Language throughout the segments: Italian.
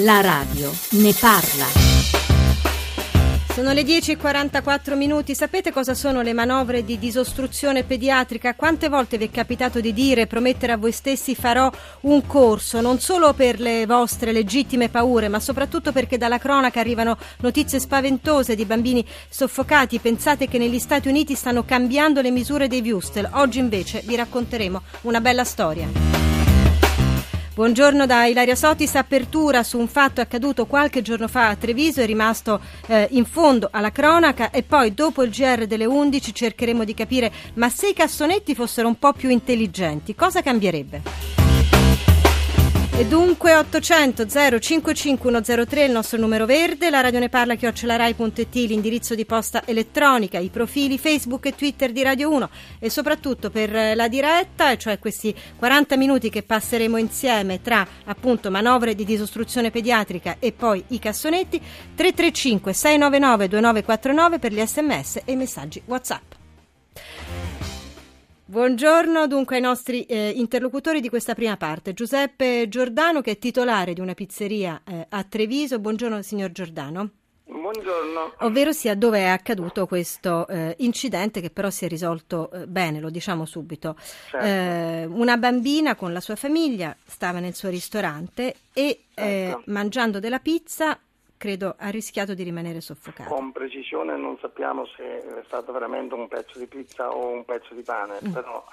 La radio ne parla. Sono le 10.44 minuti. Sapete cosa sono le manovre di disostruzione pediatrica? Quante volte vi è capitato di dire, promettere a voi stessi farò un corso, non solo per le vostre legittime paure, ma soprattutto perché dalla cronaca arrivano notizie spaventose di bambini soffocati. Pensate che negli Stati Uniti stanno cambiando le misure dei Wustel. Oggi invece vi racconteremo una bella storia. Buongiorno da Ilaria Sotis, apertura su un fatto accaduto qualche giorno fa a Treviso, è rimasto eh, in fondo alla cronaca e poi dopo il GR delle 11 cercheremo di capire ma se i cassonetti fossero un po' più intelligenti cosa cambierebbe? E dunque 800 055103 il nostro numero verde, la radio ne parla chiocciolarai.it l'indirizzo di posta elettronica, i profili Facebook e Twitter di Radio 1 e soprattutto per la diretta, cioè questi 40 minuti che passeremo insieme tra appunto manovre di disostruzione pediatrica e poi i cassonetti 335 699 2949 per gli sms e i messaggi WhatsApp. Buongiorno dunque ai nostri eh, interlocutori di questa prima parte. Giuseppe Giordano che è titolare di una pizzeria eh, a Treviso. Buongiorno signor Giordano. Buongiorno. Ovvero sia dove è accaduto questo eh, incidente che però si è risolto eh, bene, lo diciamo subito. Certo. Eh, una bambina con la sua famiglia stava nel suo ristorante e eh, Certo. mangiando della pizza credo ha rischiato di rimanere soffocata. Con precisione non sappiamo se è stato veramente un pezzo di pizza o un pezzo di pane, però...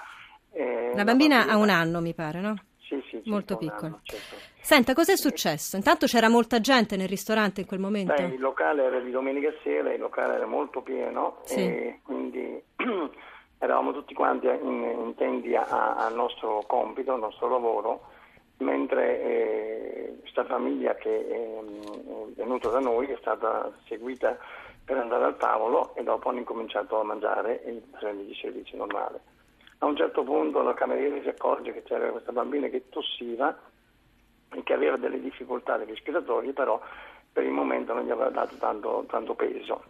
eh, La bambina ha un anno mi pare, no? Sì, sì, circa Molto piccola. anno, certo. Senta, cos'è successo? Intanto c'era molta gente nel ristorante in quel momento? Beh, il locale era di domenica sera, il locale era molto pieno Sì. e quindi eravamo tutti quanti in- intenti al nostro compito, al nostro lavoro, mentre questa famiglia che ehm, è venuta da noi è stata seguita per andare al tavolo e dopo hanno incominciato a mangiare il prendere di servizio normale. A un certo punto la cameriera si accorge che c'era questa bambina che tossiva e che aveva delle difficoltà respiratorie, però per il momento non gli aveva dato tanto, tanto peso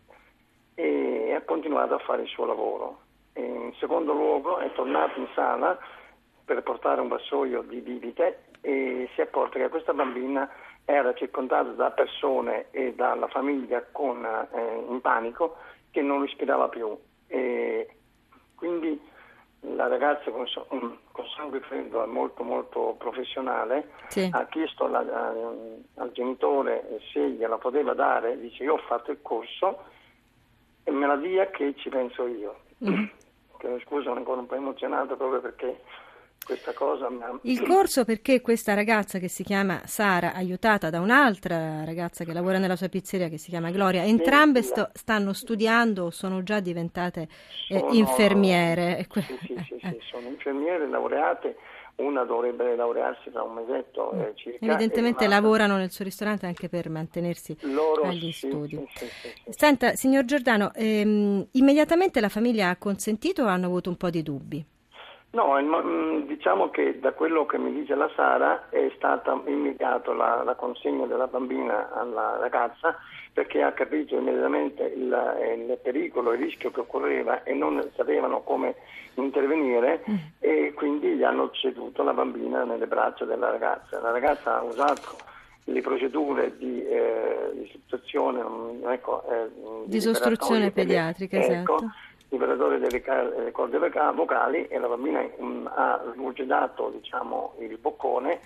e ha continuato a fare il suo lavoro. E in secondo luogo è tornato in sala per portare un vassoio di bibite e si è accorto che questa bambina era circondata da persone e dalla famiglia con, eh, in panico che non respirava più. E quindi la ragazza con, mm, con sangue freddo è molto molto professionale Sì. ha chiesto alla- a- al genitore se gliela poteva dare, dice io ho fatto il corso e me la dia che ci penso io. Mm. Che, scusa, sono ancora un po' emozionato proprio perché questa cosa. Il corso perché questa ragazza che si chiama Sara, aiutata da un'altra ragazza che lavora nella sua pizzeria che si chiama Gloria, entrambe sto- stanno studiando o sono già diventate eh, Sono- infermiere. Sì, sì, sì, sì, sono infermiere laureate, una dovrebbe laurearsi tra un mesetto eh, circa. Mm. Evidentemente e un'altra- lavorano nel suo ristorante anche per mantenersi Loro, agli sì, studi. sì, sì. Senta, signor Giordano, ehm, immediatamente la famiglia ha consentito o hanno avuto un po' di dubbi? No, mh, diciamo che da quello che mi dice la Sara è stata immediata la, la consegna della bambina alla ragazza perché ha capito immediatamente il, il pericolo, il rischio che occorreva e non sapevano come intervenire e quindi gli hanno ceduto la bambina nelle braccia della ragazza. La ragazza ha usato le procedure di, eh, di situazione, mm, ecco, eh, di Disostruzione pediatrica, ecco, esatto. Liberatore delle, delle corde voca- vocali e la bambina mm, ha smugedato diciamo, il boccone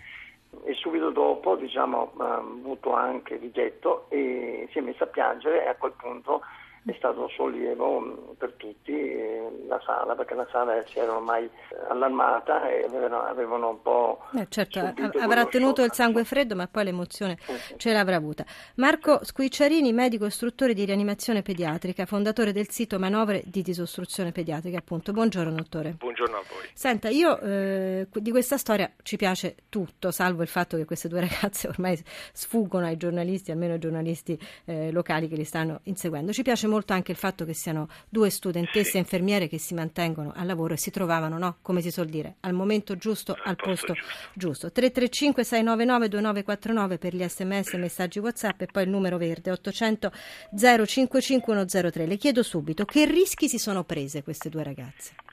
e subito dopo diciamo, ha avuto anche rigetto e si è messa a piangere e a quel punto è stato un sollievo mm, per tutti eh, la sala perché la sala si era ormai eh, allarmata e avevano, avevano un po' Eh, certo, avrà tenuto il sangue freddo, ma poi l'emozione sì. ce l'avrà avuta. Marco Squicciarini, medico istruttore di rianimazione pediatrica, fondatore del sito Manovre di disostruzione pediatrica, appunto. Buongiorno, dottore. Buongiorno a voi. Senta, io eh, di questa storia ci piace tutto, salvo il fatto che queste due ragazze ormai sfuggono ai giornalisti, almeno ai giornalisti eh, locali che li stanno inseguendo. Ci piace molto anche il fatto che siano due studentesse infermiere che si mantengono al lavoro e si trovavano, no, come si suol dire, al momento giusto, al posto, giusto. 335 699 2949 per gli sms messaggi WhatsApp e poi il numero verde 800 055 103. Le chiedo subito che rischi si sono prese queste due ragazze?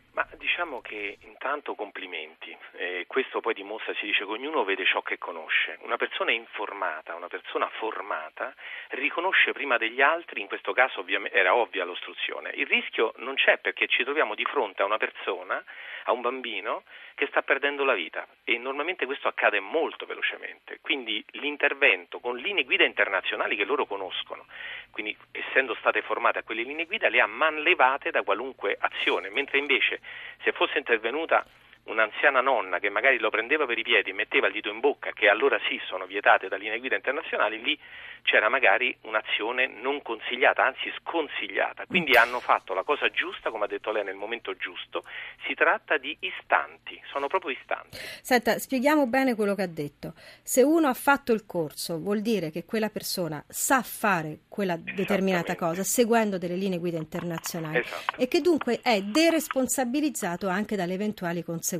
Diciamo che intanto complimenti, eh, questo poi dimostra, si dice che ognuno vede ciò che conosce. Una persona informata, una persona formata, riconosce prima degli altri, in questo caso ovviamente era ovvia l'ostruzione. Il rischio non c'è perché ci troviamo di fronte a una persona, a un bambino, che sta perdendo la vita e normalmente questo accade molto velocemente. Quindi l'intervento con linee guida internazionali che loro conoscono, quindi essendo state formate a quelle linee guida, le ha manlevate da qualunque azione, mentre invece se fosse intervenuta un'anziana nonna che magari lo prendeva per i piedi e metteva il dito in bocca, che allora sì sono vietate da linee guida internazionali, lì c'era magari un'azione non consigliata, anzi sconsigliata. Quindi hanno fatto la cosa giusta, come ha detto lei, nel momento giusto. Si tratta di istanti, sono proprio istanti. Senta, spieghiamo bene quello che ha detto. Se uno ha fatto il corso, vuol dire che quella persona sa fare quella determinata cosa, seguendo delle linee guida internazionali esatto. e che dunque è deresponsabilizzato anche dalle eventuali conseguenze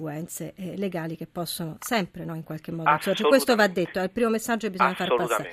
eh, legali che possono sempre, no, in qualche modo. Cioè, questo va detto, è il primo messaggio che bisogna far passare.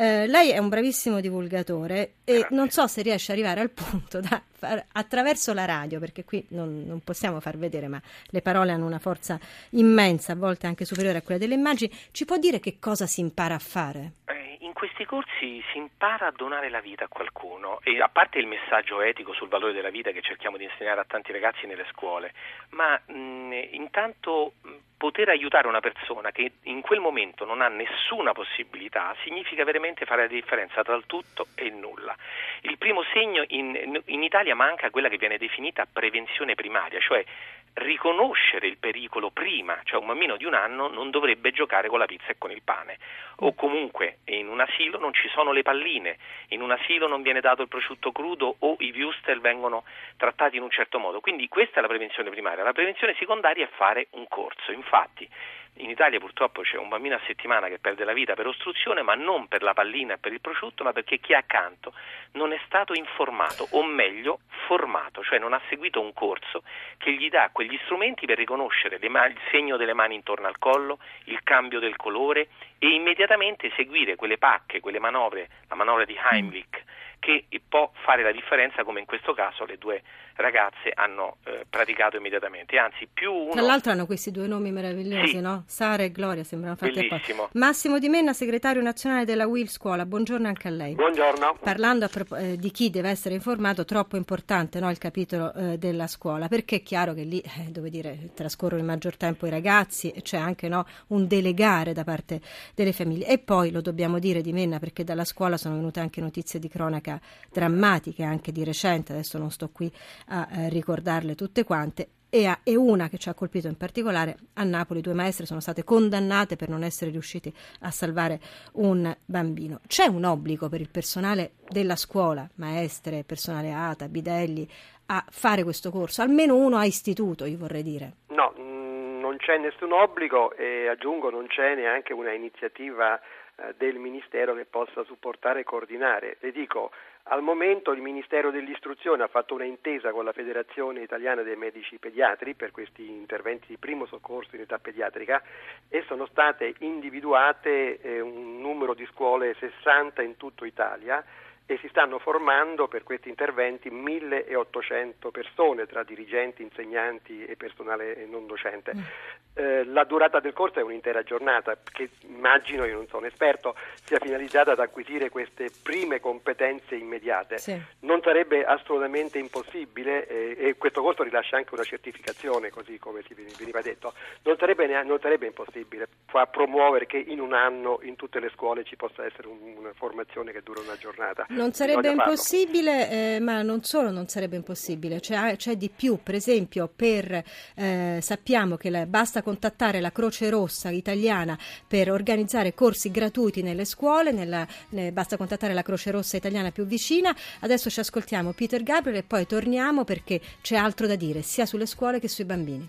Eh, lei è un bravissimo divulgatore e Grazie. non so se riesce ad arrivare al punto da far, attraverso la radio, perché qui non, non, possiamo far vedere, ma le parole hanno una forza immensa, a volte anche superiore a quella delle immagini, ci può dire che cosa si impara a fare? Eh, in questi corsi si impara a donare la vita a qualcuno e a parte il messaggio etico sul valore della vita che cerchiamo di insegnare a tanti ragazzi nelle scuole, ma mh, intanto poter aiutare una persona che in quel momento non ha nessuna possibilità significa veramente fare la differenza tra il tutto e il nulla. Il primo segno in, in Italia manca quella che viene definita prevenzione primaria, cioè riconoscere il pericolo prima, cioè un bambino di un anno non dovrebbe giocare con la pizza e con il pane, o comunque in un asilo non ci sono le palline, in un asilo non viene dato il prosciutto crudo o i viewster vengono trattati in un certo modo. Quindi questa è la prevenzione primaria. La prevenzione secondaria è fare un corso. Infatti in Italia purtroppo c'è un bambino a settimana che perde la vita per ostruzione, ma non per la pallina e per il prosciutto, ma perché chi è accanto non è stato informato, o meglio formato, cioè non ha seguito un corso che gli dà quegli strumenti per riconoscere man- il segno delle mani intorno al collo, il cambio del colore e immediatamente seguire quelle pacche, quelle manovre, la manovra di Heimlich che può fare la differenza come in questo caso le due ragazze hanno eh, praticato immediatamente. Anzi, più uno... Tra l'altro hanno questi due nomi meravigliosi, sì. no? Sara e Gloria sembrano fatti Bellissimo. apposta. Massimo Di Menna, segretario nazionale della Will Scuola, buongiorno anche a lei. Buongiorno. Parlando pro- eh, di chi deve essere informato, troppo importante no? il capitolo eh, della scuola, perché è chiaro che lì, eh, dove dire, trascorrono il maggior tempo i ragazzi e c'è anche no, un delegare da parte delle famiglie. E poi, lo dobbiamo dire Di Menna, perché dalla scuola sono venute anche notizie di cronaca drammatiche, anche di recente, adesso non sto qui a eh, ricordarle tutte quante, e, a, e, una che ci ha colpito in particolare a Napoli, due maestre sono state condannate per non essere riusciti a salvare un bambino. C'è un obbligo per il personale della scuola, maestre, personale ATA, bidelli, a fare questo corso, almeno uno a istituto, io vorrei dire. No, c'è nessun obbligo e aggiungo non c'è neanche una iniziativa eh, del Ministero che possa supportare e coordinare. Le dico, al momento il Ministero dell'Istruzione ha fatto una intesa con la Federazione Italiana dei Medici Pediatri per questi interventi di primo soccorso in età pediatrica e sono state individuate eh, un numero di scuole 60 in tutta Italia e si stanno formando per questi interventi 1800 persone tra dirigenti, insegnanti e personale non docente. Mm. Eh, la durata del corso è un'intera giornata che immagino, io non sono esperto, sia finalizzata ad acquisire queste prime competenze immediate. Sì. Non sarebbe assolutamente impossibile eh, e questo corso rilascia anche una certificazione, così come si veniva detto, non sarebbe, non sarebbe impossibile promuovere che in un anno in tutte le scuole ci possa essere un, una formazione che dura una giornata. Non sarebbe impossibile, eh, ma non solo non sarebbe impossibile, c'è, c'è di più. Per esempio, per, eh, sappiamo che la, basta contattare la Croce Rossa italiana per organizzare corsi gratuiti nelle scuole, nella, ne, basta contattare la Croce Rossa italiana più vicina. Adesso ci ascoltiamo Peter Gabriel e poi torniamo perché c'è altro da dire sia sulle scuole che sui bambini.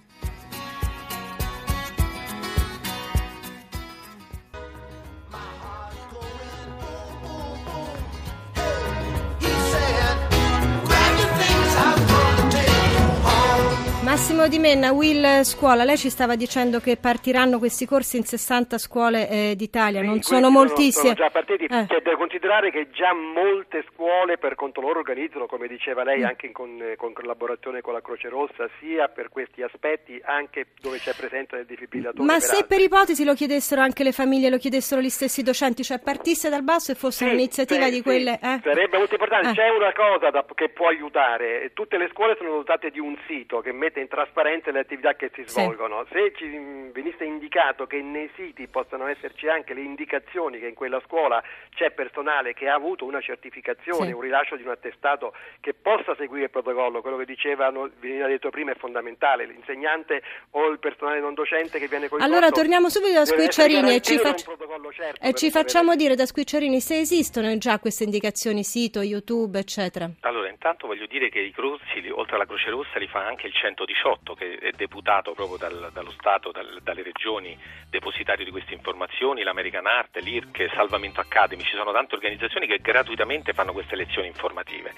Di Menna, Will Scuola, lei ci stava dicendo che partiranno questi corsi in 60 scuole eh, d'Italia, non Sì, sono questi moltissime. Sono già partiti, Eh. c'è da considerare che già molte scuole per conto loro organizzano, come diceva lei, Mm. anche in con, eh, con collaborazione con la Croce Rossa, sia per questi aspetti, anche dove c'è presenza del defibrillatore. Ma per se altri. per ipotesi lo chiedessero anche le famiglie, lo chiedessero gli stessi docenti, cioè partisse dal basso e fosse Sì, un'iniziativa sì, di quelle... eh? Sarebbe molto importante. Eh. C'è una cosa da- che può aiutare. Tutte le scuole sono dotate di un sito che mette in trasparenza le attività che si Sì. svolgono. Se ci mh, venisse indicato che nei siti possano esserci anche le indicazioni che in quella scuola c'è personale che ha avuto una certificazione, Sì. un rilascio di un attestato che possa seguire il protocollo, quello che dicevano, veniva detto prima è fondamentale, l'insegnante o il personale non docente che viene coinvolto. Allora torniamo subito da Squicciarini e ci, fac- certo e ci facciamo dire da Squicciarini se esistono già queste indicazioni, sito, YouTube, eccetera. Allora, intanto voglio dire che i li- oltre alla Croce Rossa, li fa anche il 118, che è deputato proprio dal- dallo Stato, dal- dalle regioni, depositario di queste informazioni, l'American Art, l'IRC, Salvamento Academy. Ci sono tante organizzazioni che gratuitamente fanno queste lezioni informative.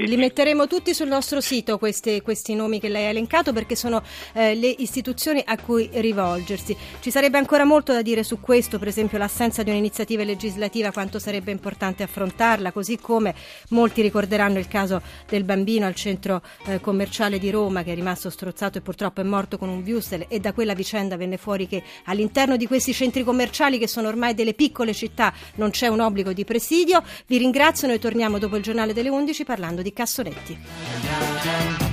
Li metteremo tutti sul nostro sito questi, questi nomi che lei ha elencato perché sono eh, le istituzioni a cui rivolgersi. Ci sarebbe ancora molto da dire su questo, per esempio l'assenza di un'iniziativa legislativa, quanto sarebbe importante affrontarla, così come molti ricorderanno il caso del bambino al centro eh, commerciale di Roma che è rimasto strozzato e purtroppo è morto con un viustel e da quella vicenda venne fuori che all'interno di questi centri commerciali che sono ormai delle piccole città non c'è un obbligo di presidio. Vi ringrazio, noi torniamo dopo il giornale delle 11 parlando di cassonetti.